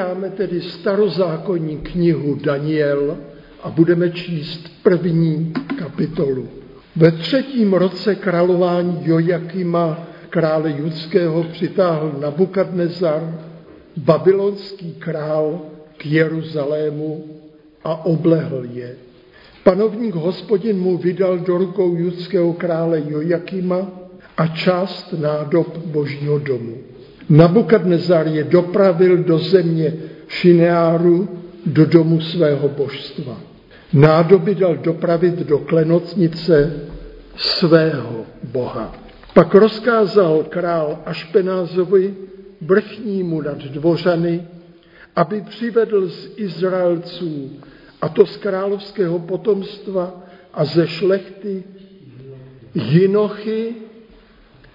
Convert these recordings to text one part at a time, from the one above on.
Dáme tedy starozákonní knihu Daniel a budeme číst první kapitolu. Ve třetím roce králování Jojakima, krále judského, přitáhl Nabukadnezar, babylonský král, k Jeruzalému a oblehl je. Panovník hospodin mu vydal do rukou judského krále Jojakima a část nádob božího domu. Nabukadnezar je dopravil do země Šineáru, do domu svého božstva. Nádoby dal dopravit do klenotnice svého boha. Pak rozkázal král Ašpenázovi, vrchnímu nad dvořany, aby přivedl z Izraelců, a to z královského potomstva a ze šlechty, jinochy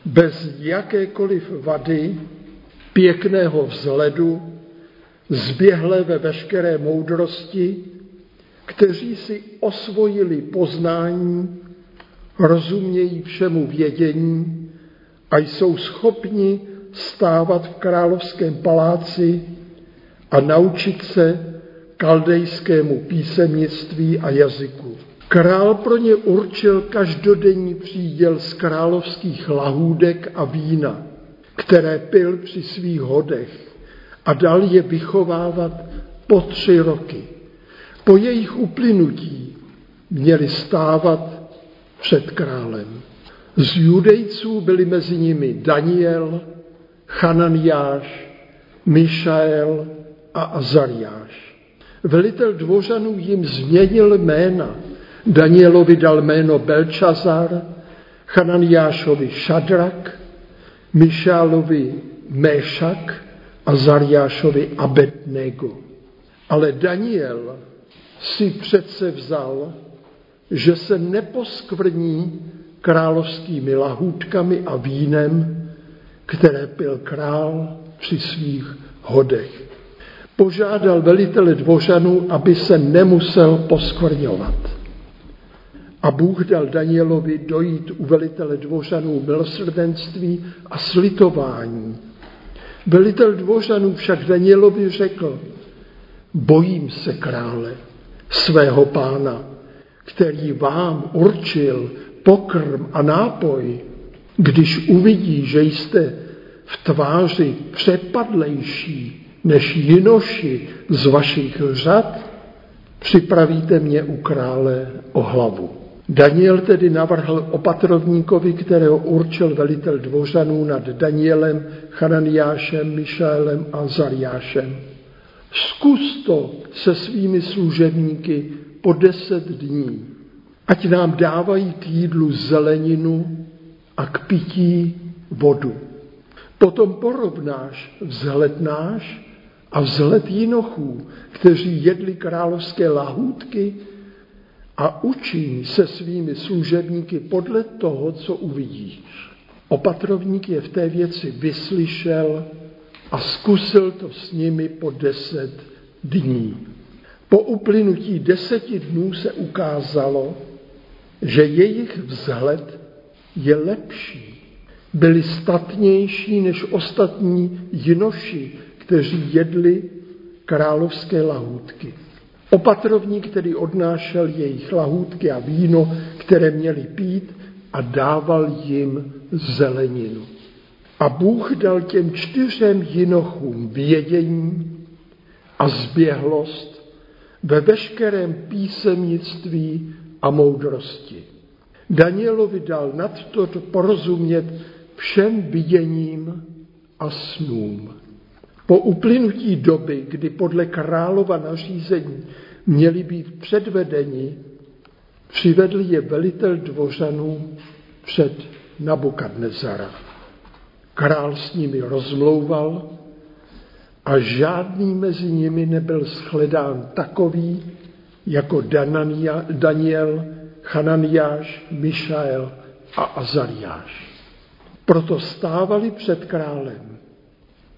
bez jakékoliv vady, pěkného vzhledu, zběhlé ve veškeré moudrosti, kteří si osvojili poznání, rozumějí všemu vědění a jsou schopni stávat v královském paláci a naučit se kaldejskému písemnictví a jazyku. Král pro ně určil každodenní příděl z královských lahůdek a vína, které pil při svých hodech a dal je vychovávat po tři roky. Po jejich uplynutí měli stávat před králem. Z judejců byli mezi nimi Daniel, Chananiáš, Mišael a Azariáš. Velitel dvořanů jim změnil jména. Danielovi dal jméno Belčazar, Chananiášovi Šadrak, Mišálovi Méšak a Zariášovi Abednego. Ale Daniel si přece vzal, že se neposkvrní královskými lahůdkami a vínem, které pil král při svých hodech. Požádal velitele dvořanů, aby se nemusel poskvrňovat. A Bůh dal Danielovi dojít u velitele dvořanů milosrdenství a slitování. Velitel dvořanů však Danielovi řekl, bojím se krále, svého pána, který vám určil pokrm a nápoj, když uvidí, že jste v tváři přepadlejší než jinoši z vašich řad, připravíte mě u krále o hlavu. Daniel tedy navrhl opatrovníkovi, kterého určil velitel dvořanů nad Danielem, Chananiášem, Mišaelem a Zariášem. Zkus to se svými služebníky po deset dní, ať nám dávají k jídlu zeleninu a k pití vodu. Potom porovnáš vzhled náš a vzhled jinochů, kteří jedli královské lahůdky a učí se svými služebníky podle toho, co uvidíš. Opatrovník je v té věci vyslyšel a zkusil to s nimi po deset dní. Po uplynutí deseti dnů se ukázalo, že jejich vzhled je lepší. Byli statnější než ostatní jinoši, kteří jedli královské lahůdky. Opatrovník, který odnášel jejich lahůdky a víno, které měli pít a dával jim zeleninu. A Bůh dal těm čtyřem jinochům vědění a zběhlost ve veškerém písemnictví a moudrosti. Danielovi dal nad to porozumět všem viděním a snům. Po uplynutí doby, kdy podle králova nařízení měli být předvedeni, přivedl je velitel dvořanů před Nabukadnezara. Král s nimi rozmlouval a žádný mezi nimi nebyl shledán takový, jako Daniel, Hananiáš, Mišael a Azariáš. Proto stávali před králem.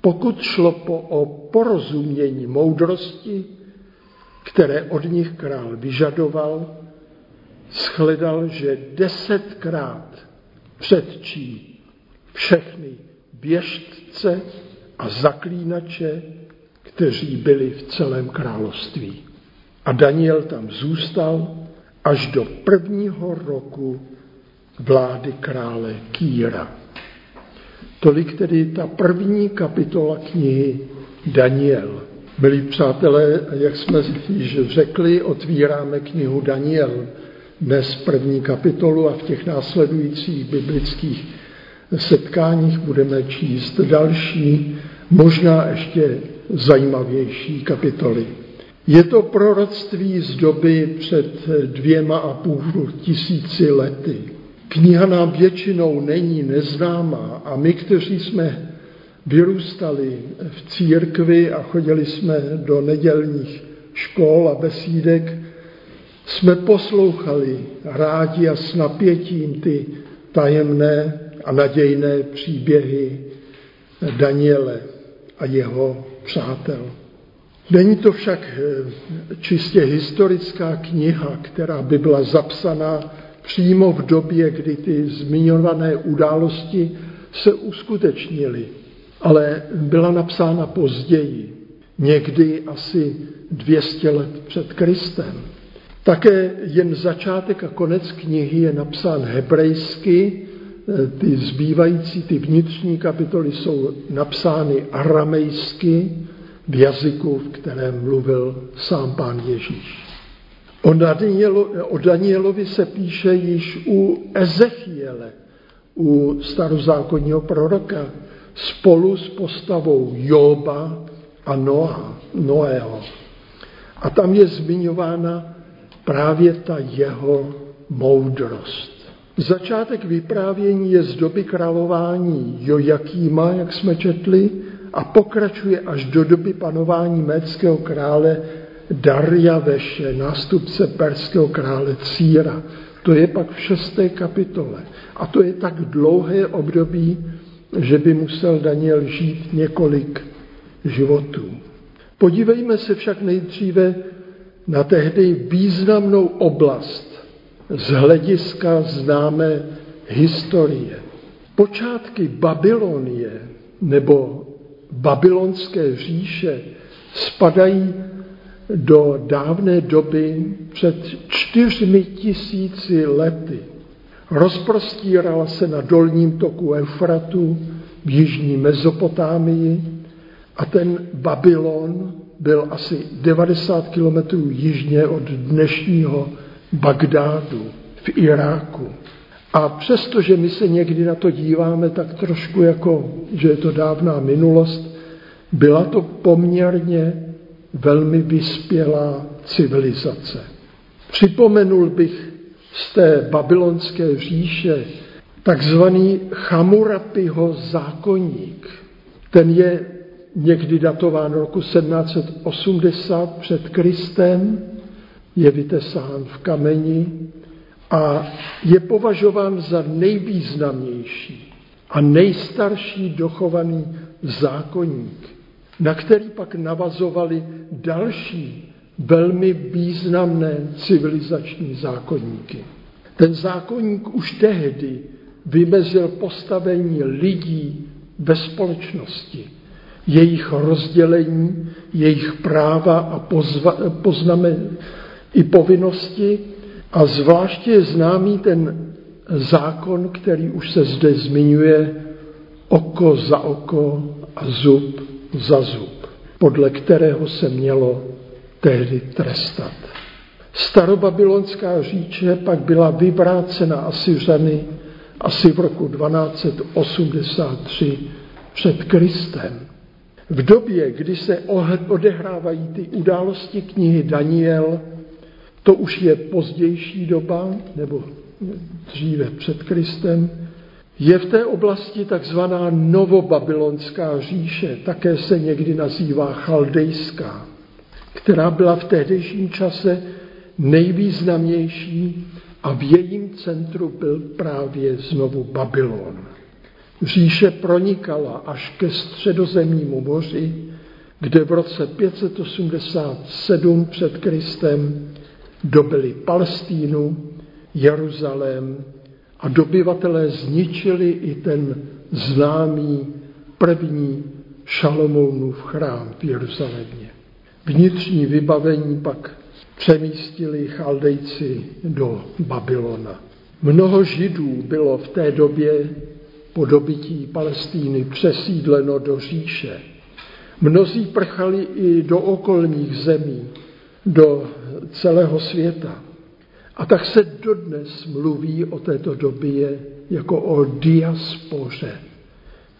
Pokud šlo po, o porozumění moudrosti, které od nich král vyžadoval, shledal, že desetkrát předčí všechny běžce a zaklínače kteří byli v celém království. A Daniel tam zůstal až do prvního roku vlády krále Kýra. Tolik tedy ta první kapitola knihy Daniel. Milí přátelé, jak jsme již řekli, otvíráme knihu Daniel dnes první kapitolu a v těch následujících biblických setkáních budeme číst další, možná ještě zajímavější kapitoly. Je to proroctví z doby před dvěma a půl tisíci lety. Kniha nám většinou není neznámá a my, kteří jsme vyrůstali v církvi a chodili jsme do nedělních škol a besídek, jsme poslouchali rádi a s napětím ty tajemné a nadějné příběhy Daniele a jeho přátel. Není to však čistě historická kniha, která by byla zapsaná přímo v době, kdy ty zmiňované události se uskutečnily, ale byla napsána později, někdy asi 200 let před Kristem. Také jen začátek a konec knihy je napsán hebrejsky, ty zbývající, ty vnitřní kapitoly jsou napsány aramejsky v jazyku, v kterém mluvil sám pán Ježíš. O, Danielo, o Danielovi se píše již u Ezechiele, u starozákonního proroka, spolu s postavou Joba a Noa, Noého. A tam je zmiňována právě ta jeho moudrost. Začátek vyprávění je z doby králování Jojakýma, jak jsme četli, a pokračuje až do doby panování méckého krále Darja Veše, nástupce perského krále Círa. To je pak v šesté kapitole. A to je tak dlouhé období, že by musel Daniel žít několik životů. Podívejme se však nejdříve na tehdy významnou oblast z hlediska známé historie. Počátky Babylonie nebo babylonské říše spadají do dávné doby před čtyřmi tisíci lety. Rozprostírala se na dolním toku Eufratu v jižní Mezopotámii a ten Babylon byl asi 90 kilometrů jižně od dnešního Bagdádu v Iráku. A přestože my se někdy na to díváme tak trošku jako, že je to dávná minulost, byla to poměrně velmi vyspělá civilizace. Připomenul bych z té babylonské říše takzvaný Chamurapiho zákonník. Ten je někdy datován roku 1780 před Kristem, je vytesán v kameni a je považován za nejvýznamnější a nejstarší dochovaný zákonník, na který pak navazovali další velmi významné civilizační zákonníky. Ten zákonník už tehdy vymezil postavení lidí ve společnosti jejich rozdělení, jejich práva a pozva, pozname, i povinnosti. A zvláště je známý ten zákon, který už se zde zmiňuje, oko za oko a zub za zub, podle kterého se mělo tehdy trestat. Starobabylonská říče pak byla vyvrácena Asyřany asi v roku 1283 před Kristem. V době, kdy se odehrávají ty události knihy Daniel, to už je pozdější doba, nebo dříve před Kristem, je v té oblasti takzvaná novobabylonská říše, také se někdy nazývá chaldejská, která byla v tehdejším čase nejvýznamnější a v jejím centru byl právě znovu Babylon. Říše pronikala až ke středozemnímu moři, kde v roce 587 před Kristem dobili Palestínu, Jeruzalém a dobyvatelé zničili i ten známý první Šalomounův chrám v Jeruzalémě. Vnitřní vybavení pak přemístili chaldejci do Babylona. Mnoho židů bylo v té době po dobytí Palestíny přesídleno do říše. Mnozí prchali i do okolních zemí, do celého světa. A tak se dodnes mluví o této době jako o diaspoře,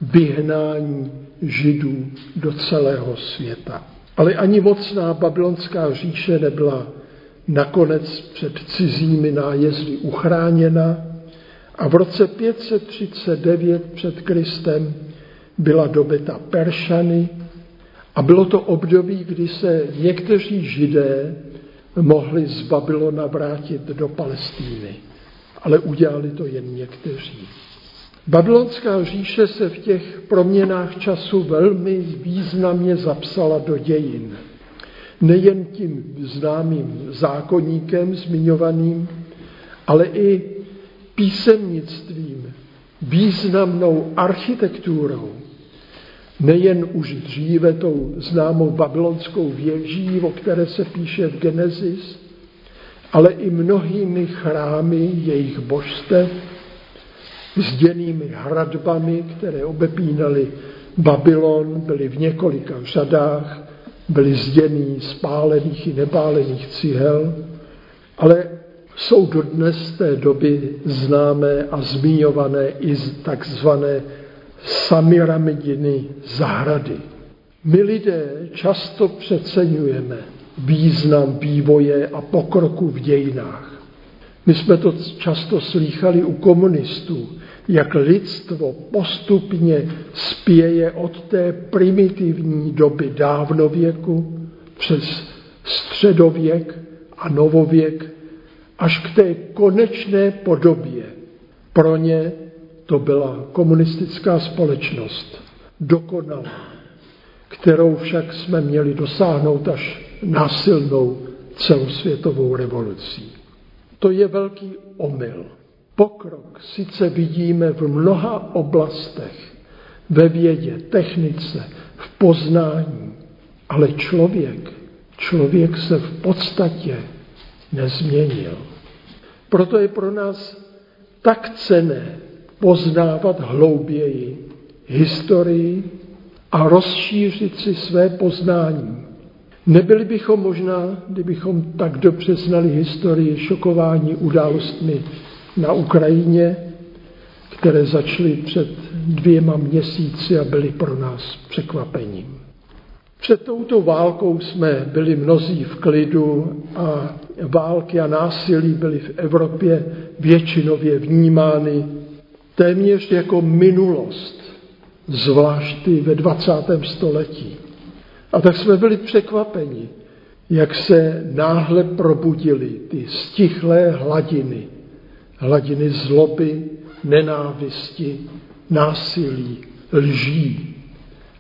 vyhnání židů do celého světa. Ale ani mocná babylonská říše nebyla nakonec před cizími nájezdy uchráněna a v roce 539 před Kristem byla dobyta Peršany a bylo to období, kdy se někteří židé mohli z Babylona vrátit do Palestíny, ale udělali to jen někteří. Babylonská říše se v těch proměnách času velmi významně zapsala do dějin. Nejen tím známým zákonníkem zmiňovaným, ale i písemnictvím, významnou architekturou, nejen už dříve tou známou babylonskou věží, o které se píše v Genesis, ale i mnohými chrámy jejich božstev, zděnými hradbami, které obepínaly Babylon, byly v několika řadách, byly zděný z pálených i nepálených cihel, ale jsou dodnes té doby známé a zmiňované i takzvané samiramidiny zahrady. My lidé často přeceňujeme význam vývoje a pokroku v dějinách. My jsme to často slýchali u komunistů, jak lidstvo postupně spěje od té primitivní doby dávnověku přes středověk a novověk až k té konečné podobě. Pro ně to byla komunistická společnost, dokonalá, kterou však jsme měli dosáhnout až násilnou celosvětovou revolucí. To je velký omyl. Pokrok sice vidíme v mnoha oblastech, ve vědě, technice, v poznání, ale člověk, člověk se v podstatě nezměnil. Proto je pro nás tak cené poznávat hlouběji historii a rozšířit si své poznání. Nebyli bychom možná, kdybychom tak dobře znali historii šokování událostmi na Ukrajině, které začaly před dvěma měsíci a byly pro nás překvapením. Před touto válkou jsme byli mnozí v klidu a války a násilí byly v Evropě většinově vnímány téměř jako minulost, zvlášť ve 20. století. A tak jsme byli překvapeni, jak se náhle probudily ty stichlé hladiny, hladiny zloby, nenávisti, násilí, lží.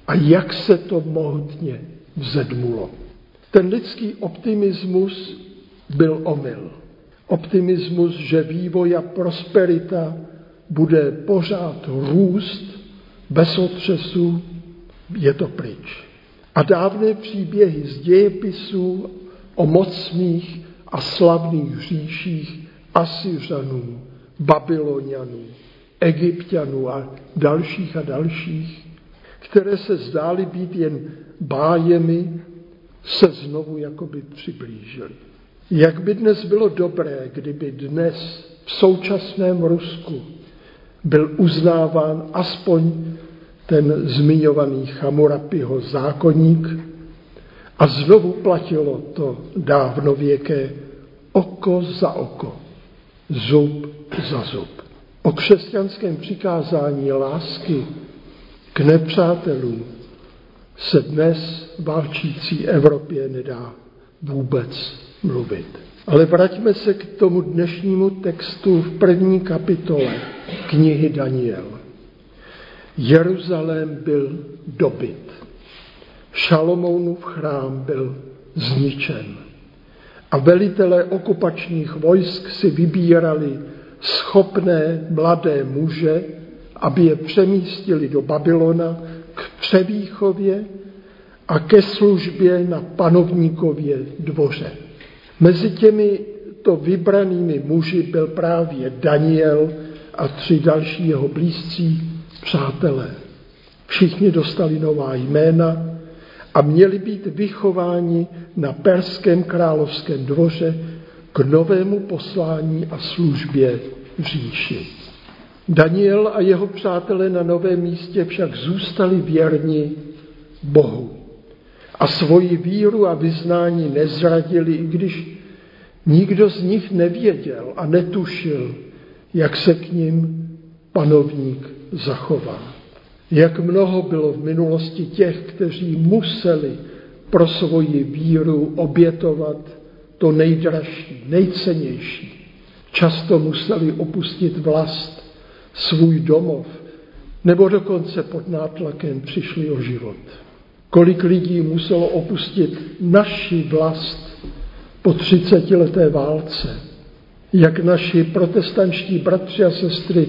A jak se to mohutně vzedmulo. Ten lidský optimismus byl omyl. Optimismus, že vývoj a prosperita bude pořád růst bez otřesů, je to pryč. A dávné příběhy z dějepisů o mocných a slavných říších Asyřanů, Babylonianů, Egyptianů a dalších a dalších, které se zdály být jen bájemi, se znovu jakoby přiblížily. Jak by dnes bylo dobré, kdyby dnes v současném Rusku byl uznáván aspoň ten zmiňovaný Chamurapiho zákonník a znovu platilo to dávnověké oko za oko, zub za zub. O křesťanském přikázání lásky k nepřátelům se dnes válčící Evropě nedá vůbec mluvit. Ale vraťme se k tomu dnešnímu textu v první kapitole knihy Daniel. Jeruzalém byl dobyt. Šalomounův chrám byl zničen. A velitelé okupačních vojsk si vybírali schopné mladé muže, aby je přemístili do Babylona k převýchově a ke službě na panovníkově dvoře. Mezi těmi to vybranými muži byl právě Daniel a tři další jeho blízcí přátelé. Všichni dostali nová jména a měli být vychováni na perském královském dvoře k novému poslání a službě v říši. Daniel a jeho přátelé na novém místě však zůstali věrni Bohu a svoji víru a vyznání nezradili, i když nikdo z nich nevěděl a netušil, jak se k ním panovník zachová. Jak mnoho bylo v minulosti těch, kteří museli pro svoji víru obětovat to nejdražší, nejcennější. Často museli opustit vlast, svůj domov, nebo dokonce pod nátlakem přišli o život. Kolik lidí muselo opustit naši vlast po třicetileté válce, jak naši protestančtí bratři a sestry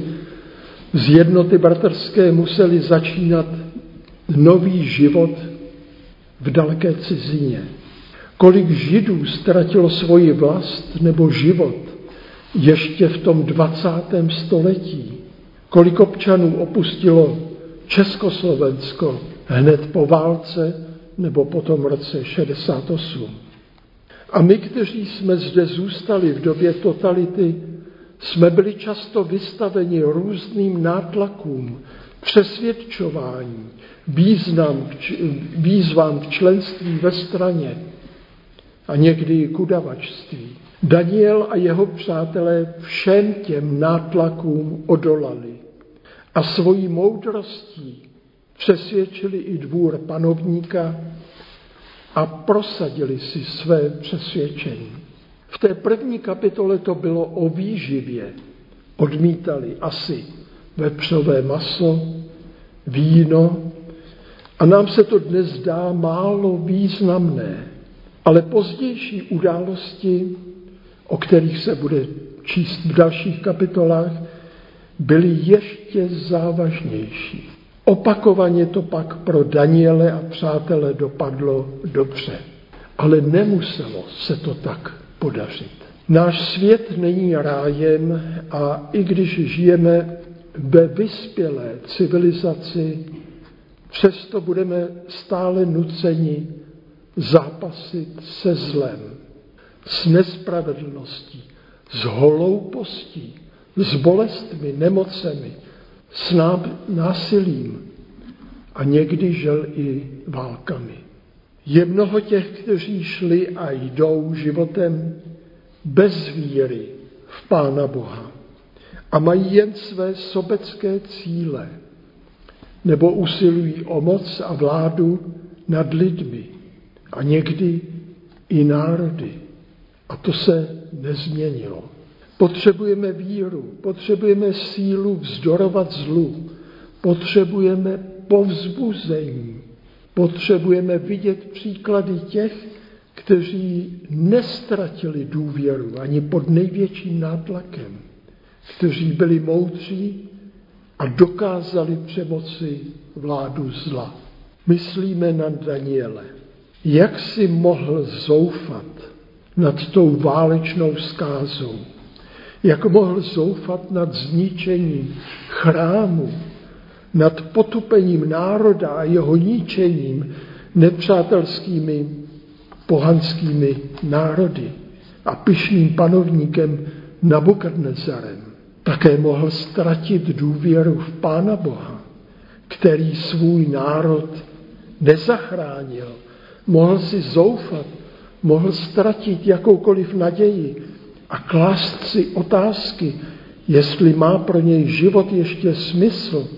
z jednoty bratrské museli začínat nový život v daleké cizině. Kolik židů ztratilo svoji vlast nebo život ještě v tom 20. století. Kolik občanů opustilo Československo hned po válce nebo po tom roce 68. A my, kteří jsme zde zůstali v době totality, jsme byli často vystaveni různým nátlakům, přesvědčování, význam, výzvám k členství ve straně a někdy i k udavačství. Daniel a jeho přátelé všem těm nátlakům odolali a svojí moudrostí přesvědčili i dvůr panovníka a prosadili si své přesvědčení. V té první kapitole to bylo o výživě. Odmítali asi vepřové maso, víno a nám se to dnes zdá málo významné, ale pozdější události, o kterých se bude číst v dalších kapitolách, byly ještě závažnější. Opakovaně to pak pro Daniele a přátele dopadlo dobře, ale nemuselo se to tak podařit. Náš svět není rájem a i když žijeme ve vyspělé civilizaci, přesto budeme stále nuceni zápasit se zlem, s nespravedlností, s holoupostí, s bolestmi, nemocemi, s násilím a někdy žel i válkami. Je mnoho těch, kteří šli a jdou životem bez víry v Pána Boha a mají jen své sobecké cíle nebo usilují o moc a vládu nad lidmi a někdy i národy. A to se nezměnilo. Potřebujeme víru, potřebujeme sílu vzdorovat zlu, potřebujeme povzbuzení, potřebujeme vidět příklady těch, kteří nestratili důvěru ani pod největším nátlakem, kteří byli moudří a dokázali přemoci vládu zla. Myslíme na Daniele. Jak si mohl zoufat nad tou válečnou skázou? Jak mohl zoufat nad zničením chrámu, nad potupením národa a jeho ničením nepřátelskými pohanskými národy a pyšným panovníkem Nabukadnezarem. Také mohl ztratit důvěru v Pána Boha, který svůj národ nezachránil. Mohl si zoufat, mohl ztratit jakoukoliv naději a klást si otázky, jestli má pro něj život ještě smysl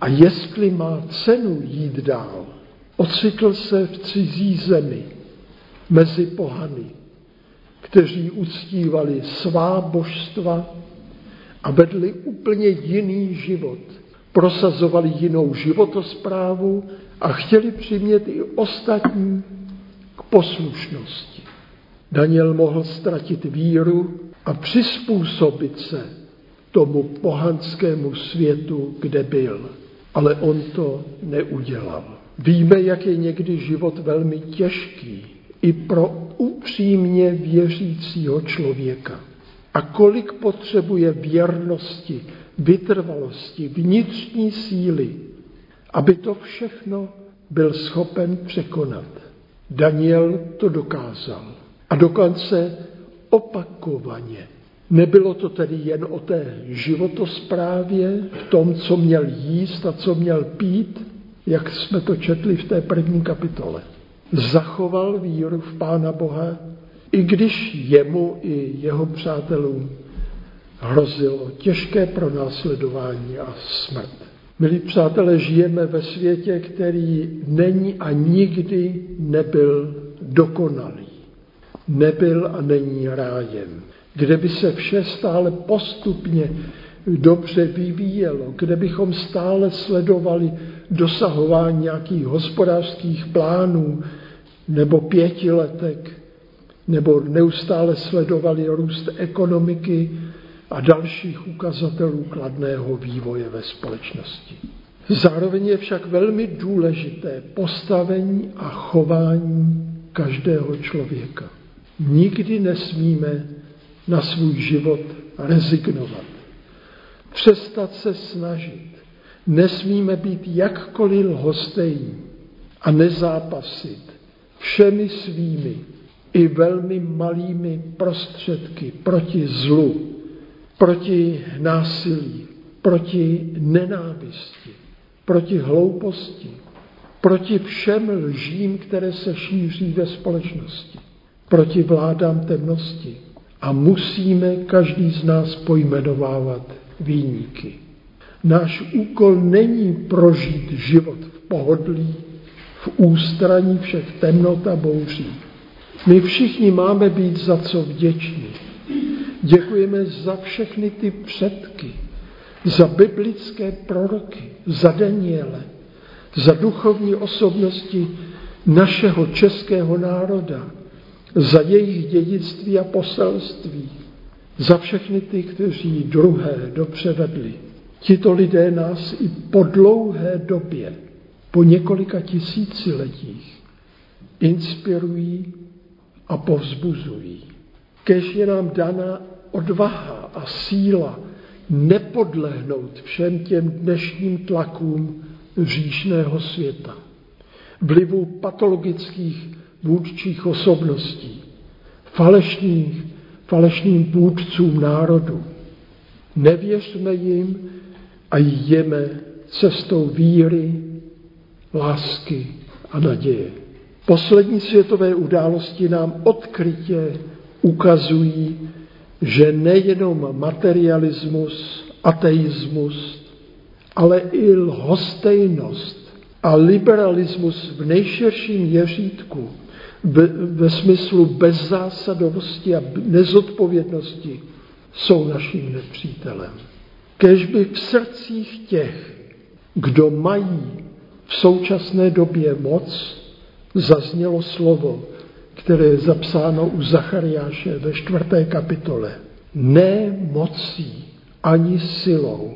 a jestli má cenu jít dál. Ocitl se v cizí zemi, mezi pohany, kteří uctívali svá božstva a vedli úplně jiný život. Prosazovali jinou životosprávu a chtěli přimět i ostatní k poslušnosti. Daniel mohl ztratit víru a přizpůsobit se tomu pohanskému světu, kde byl. Ale on to neudělal. Víme, jak je někdy život velmi těžký i pro upřímně věřícího člověka. A kolik potřebuje věrnosti, vytrvalosti, vnitřní síly, aby to všechno byl schopen překonat. Daniel to dokázal. A dokonce opakovaně. Nebylo to tedy jen o té životosprávě, v tom, co měl jíst a co měl pít, jak jsme to četli v té první kapitole. Zachoval víru v Pána Boha, i když jemu i jeho přátelům hrozilo těžké pronásledování a smrt. Milí přátelé, žijeme ve světě, který není a nikdy nebyl dokonalý. Nebyl a není rájem, kde by se vše stále postupně dobře vyvíjelo, kde bychom stále sledovali dosahování nějakých hospodářských plánů nebo pětiletek, nebo neustále sledovali růst ekonomiky a dalších ukazatelů kladného vývoje ve společnosti. Zároveň je však velmi důležité postavení a chování každého člověka. Nikdy nesmíme na svůj život rezignovat. Přestat se snažit. Nesmíme být jakkoliv lhostejní a nezápasit všemi svými i velmi malými prostředky proti zlu, proti násilí, proti nenávisti, proti hlouposti, proti všem lžím, které se šíří ve společnosti, proti vládám temnosti. A musíme každý z nás pojmenovávat výniky. Náš úkol není prožít život v pohodlí, v ústraní všech temnot a bouří. My všichni máme být za co vděční. Děkujeme za všechny ty předky, za biblické proroky, za Daniele, za duchovní osobnosti našeho českého národa, za jejich dědictví a poselství, za všechny ty, kteří druhé dobře vedli. Tito lidé nás i po dlouhé době, po několika tisíciletích, inspirují a povzbuzují. Kež je nám dana odvaha a síla nepodlehnout všem těm dnešním tlakům říšného světa, vlivu patologických vůdčích osobností, falešných, falešným vůdcům národu. Nevěřme jim a jdeme cestou víry, lásky a naděje. Poslední světové události nám odkrytě ukazují, že nejenom materialismus, ateismus, ale i lhostejnost a liberalismus v nejširším měřítku ve, ve smyslu bezzásadovosti a nezodpovědnosti jsou naším nepřítelem. Kež by v srdcích těch, kdo mají v současné době moc, zaznělo slovo, které je zapsáno u Zachariáše ve čtvrté kapitole. Ne mocí ani silou,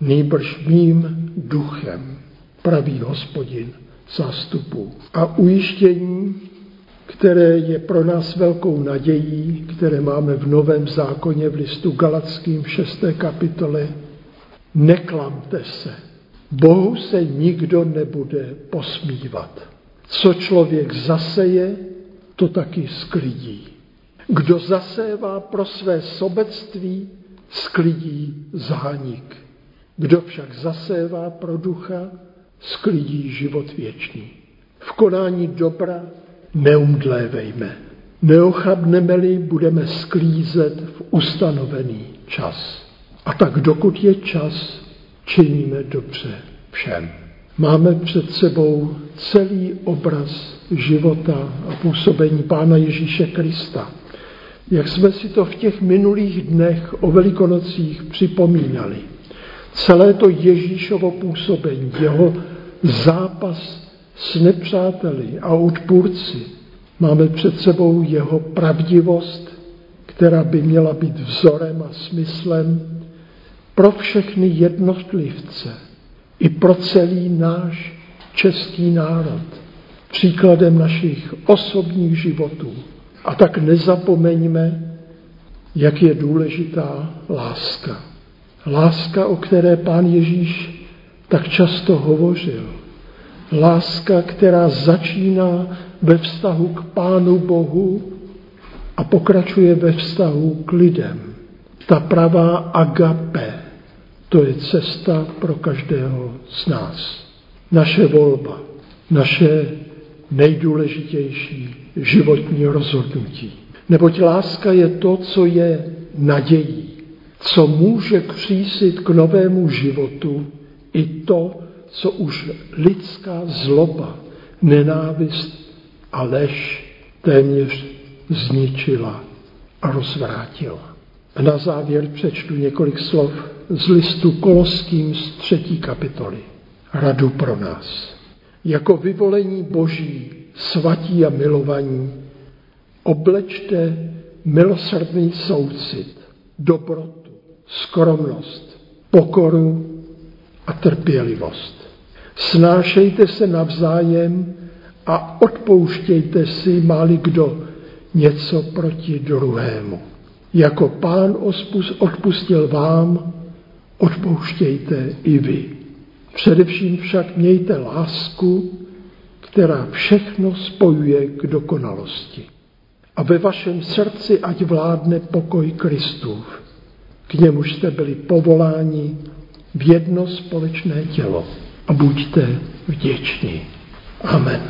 nejbrž mým duchem, pravý hospodin zástupů. A ujištění, které je pro nás velkou nadějí, které máme v Novém zákoně v listu Galackým v šesté kapitole, neklamte se, Bohu se nikdo nebude posmívat. Co člověk zaseje, to taky sklidí. Kdo zasévá pro své sobectví, sklidí zánik. Kdo však zasévá pro ducha, sklidí život věčný. V konání dobra neumdlévejme. Neochabneme-li, budeme sklízet v ustanovený čas. A tak dokud je čas, činíme dobře všem. Máme před sebou celý obraz života a působení Pána Ježíše Krista. Jak jsme si to v těch minulých dnech o velikonocích připomínali. Celé to Ježíšovo působení, jeho zápas s nepřáteli a odpůrci, máme před sebou jeho pravdivost, která by měla být vzorem a smyslem pro všechny jednotlivce, i pro celý náš český národ, příkladem našich osobních životů. A tak nezapomeňme, jak je důležitá láska. Láska, o které pán Ježíš tak často hovořil. Láska, která začíná ve vztahu k Pánu Bohu a pokračuje ve vztahu k lidem. Ta pravá agape, to je cesta pro každého z nás. Naše volba, naše nejdůležitější životní rozhodnutí. Neboť láska je to, co je nadějí, co může křísit k novému životu i to, co už lidská zloba, nenávist a lež téměř zničila a rozvrátila. A na závěr přečtu několik slov z listu Koloským z třetí kapitoly. Radu pro nás. Jako vyvolení boží, svatí a milovaní, oblečte milosrdný soucit, dobrotu, skromnost, pokoru a trpělivost. Snášejte se navzájem a odpouštějte si, máli kdo něco proti druhému. Jako pán odpustil vám, odpouštějte i vy. Především však mějte lásku, která všechno spojuje k dokonalosti. A ve vašem srdci ať vládne pokoj Kristův. K němuž jste byli povoláni v jedno společné tělo. A buďte vděční. Amen.